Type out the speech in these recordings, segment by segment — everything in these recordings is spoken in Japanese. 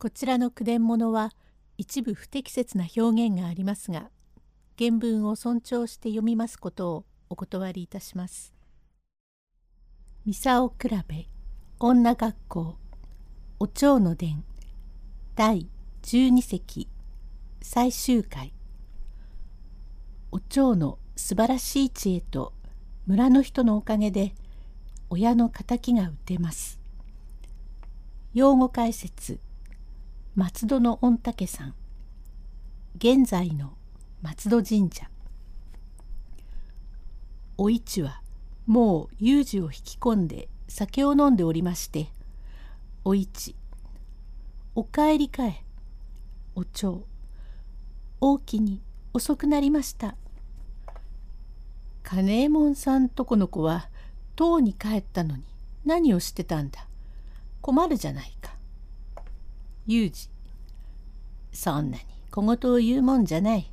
こちらの句伝物は一部不適切な表現がありますが原文を尊重して読みますことをお断りいたします。ミサオ比べ女学校お蝶の伝第12席最終回お蝶の素晴らしい知恵と村の人のおかげで親の敵が打てます。用語解説松戸の御嶽さん現在の松戸神社。お市はもう有事を引き込んで酒を飲んでおりましてお市お帰りかえお蝶大きに遅くなりました。金右衛門さんとこの子はとうに帰ったのに何をしてたんだ。困るじゃないか。有事そんなに小言を言うもんじゃない。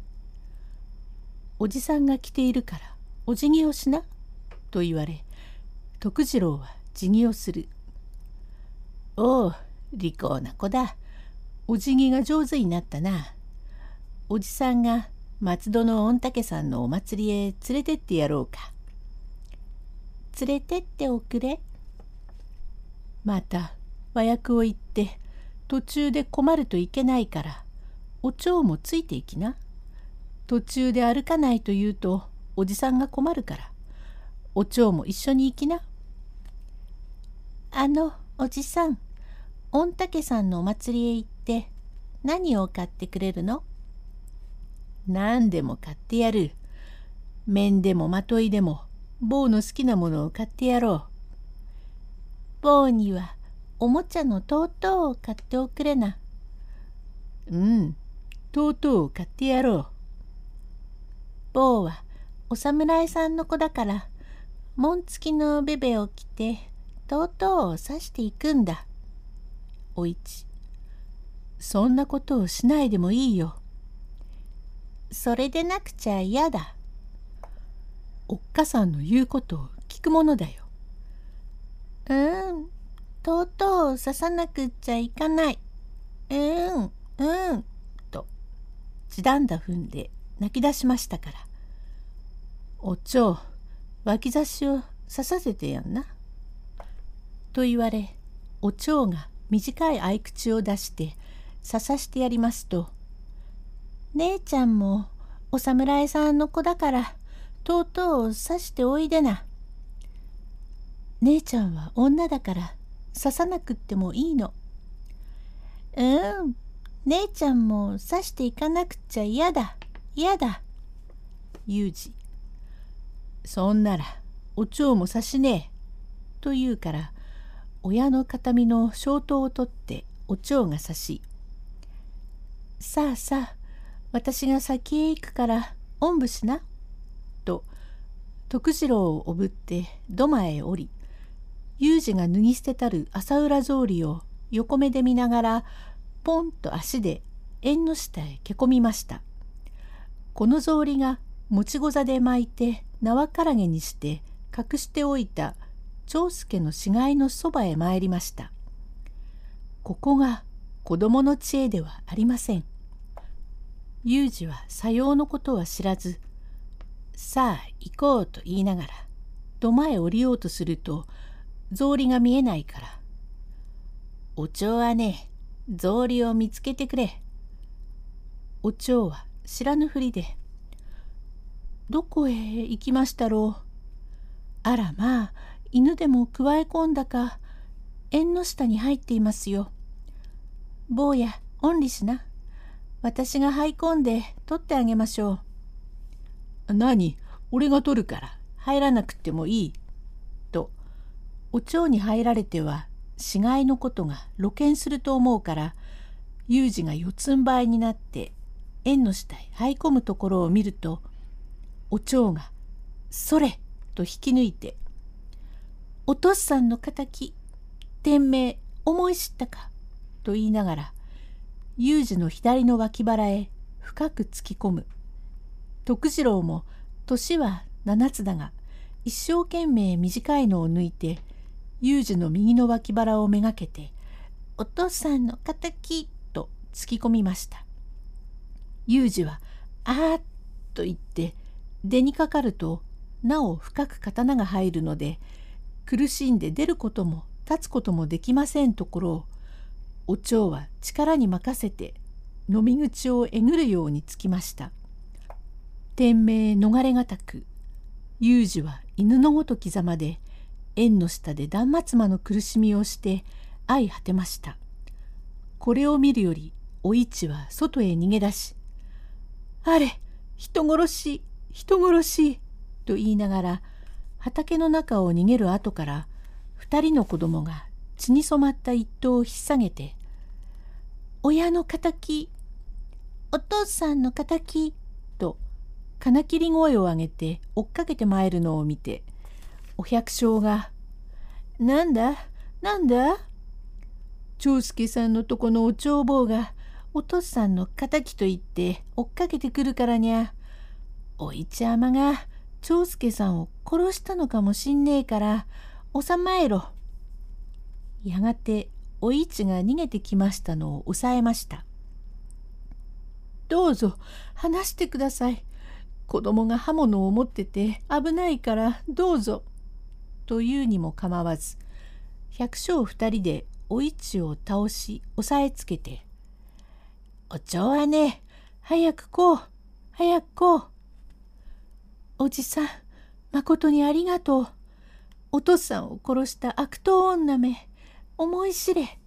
おじさんが来ているからお辞儀をしなと言われ徳次郎は辞儀をする。おお利口な子だ。お辞儀が上手になったな。おじさんが松戸の御嶽さんのお祭りへ連れてってやろうか。連れてっておくれ。また和訳を言って途中で困るといけないからお蝶もついていきな。途中で歩かないと言うとおじさんが困るからお蝶も一緒に行きな。あのおじさん御嶽さんのお祭りへ行って何を買ってくれるの？何でも買ってやる。面でもまといでも坊の好きなものを買ってやろう。坊にはおもちゃのとうとうを買っておくれな。うん、とうとうを買ってやろう。坊はお侍さんの子だから、紋付きのベベを着て、とうとうを刺していくんだ。お市、そんなことをしないでもいいよ。それでなくちゃ嫌だ。おっかさんの言うことを聞くものだよ。うん、とうとう刺さなくっちゃいかない。うん、うん、と、地団だ踏んで泣き出しましたから。お蝶、脇差しを刺させてやんな。と言われ、お蝶が短い合口を出して刺さしてやりますと、姉ちゃんもお侍さんの子だから、とうとう刺しておいでな。姉ちゃんは女だから刺さなくってもいいの。うん、姉ちゃんも刺していかなくちゃ嫌だ、嫌だ。ユージ。そんなら、お蝶も刺しねえ。と言うから、親の形見の小刀を取ってお蝶が刺し、さあさあ、私が先へ行くからおんぶしな。と、徳次郎をおぶって土間へ降り、有事が脱ぎ捨てたる朝浦草履を横目で見ながらポンと足で縁の下へけこみました。この草履が持ちござで巻いて縄からげにして隠しておいた長介の死骸のそばへ参りました。ここが子供の知恵ではありません。有事はさようのことは知らず、さあ行こうと言いながら土間へ降りようとすると草履が見えないから。お蝶はね、草履を見つけてくれ。お蝶は知らぬふりで、どこへ行きましたろう。あらまあ、犬でもくわえ込んだか、縁の下に入っていますよ。坊や、おんりしな。私が這い込んで取ってあげましょう。何？俺が取るから入らなくてもいい。お蝶に入られては死骸のことが露見すると思うから有事が四つん這いになって縁の下へ這い込むところを見るとお蝶が「それ!」と引き抜いて「お父さんの敵天命思い知ったか」と言いながら有事の左の脇腹へ深く突き込む徳次郎も年は七つだが一生懸命短いのを抜いて有事の右の脇腹をめがけて「お父さんの敵と突き込みました。有事は「あー」と言って出にかかるとなお深く刀が入るので苦しんで出ることも立つこともできませんところをお蝶は力に任せて飲み口をえぐるようにつきました。天命逃れがたく有事は犬のごときざまで縁の下で断末魔の苦しみをして相果てました。これを見るよりお市は外へ逃げ出し「あれ人殺し人殺し」と言いながら畑の中を逃げる後から二人の子供が血に染まった一頭を引っ提げて「親の敵お父さんの敵」と金切り声を上げて追っかけてまいるのを見てお百姓が「なんだなんだ?」長介さんのとこのお帳坊がお父さんの敵と言って追っかけてくるからにゃおいちゃまが長介さんを殺したのかもしんねえから収まえろ。やがてお市が逃げてきましたのを抑えました。どうぞ話してください。子供が刃物を持ってて危ないからどうぞ。というにも構わず百姓二人でお市を倒し押さえつけて「お蝶はね早くこう早くこう」「おじさんまことにありがとう。お父さんを殺した悪党女め思い知れ」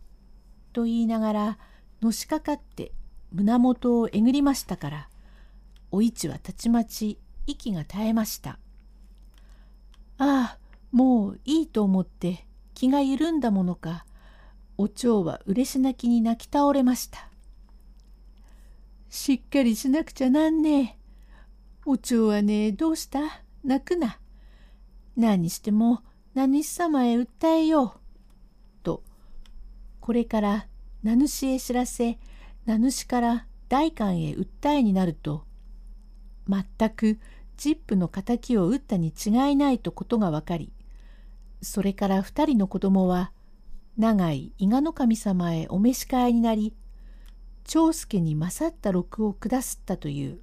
と言いながらのしかかって胸元をえぐりましたからお市はたちまち息が絶えました。ああもういいと思って気が緩んだものかお蝶は嬉し泣きに泣き倒れました。しっかりしなくちゃなんねえ。お蝶はねどうした？泣くな。何しても名主様へ訴えよう。とこれから名主へ知らせ名主から代官へ訴えになると全くジップの敵を撃ったに違いないとことが分かりそれから二人の子供は長い伊賀の神様へお召し替えになり長介に勝った禄を下すったという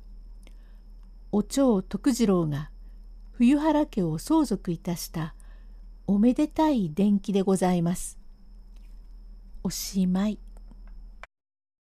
お長徳次郎が冬原家を相続いたしたおめでたい伝記でございます。おしまい。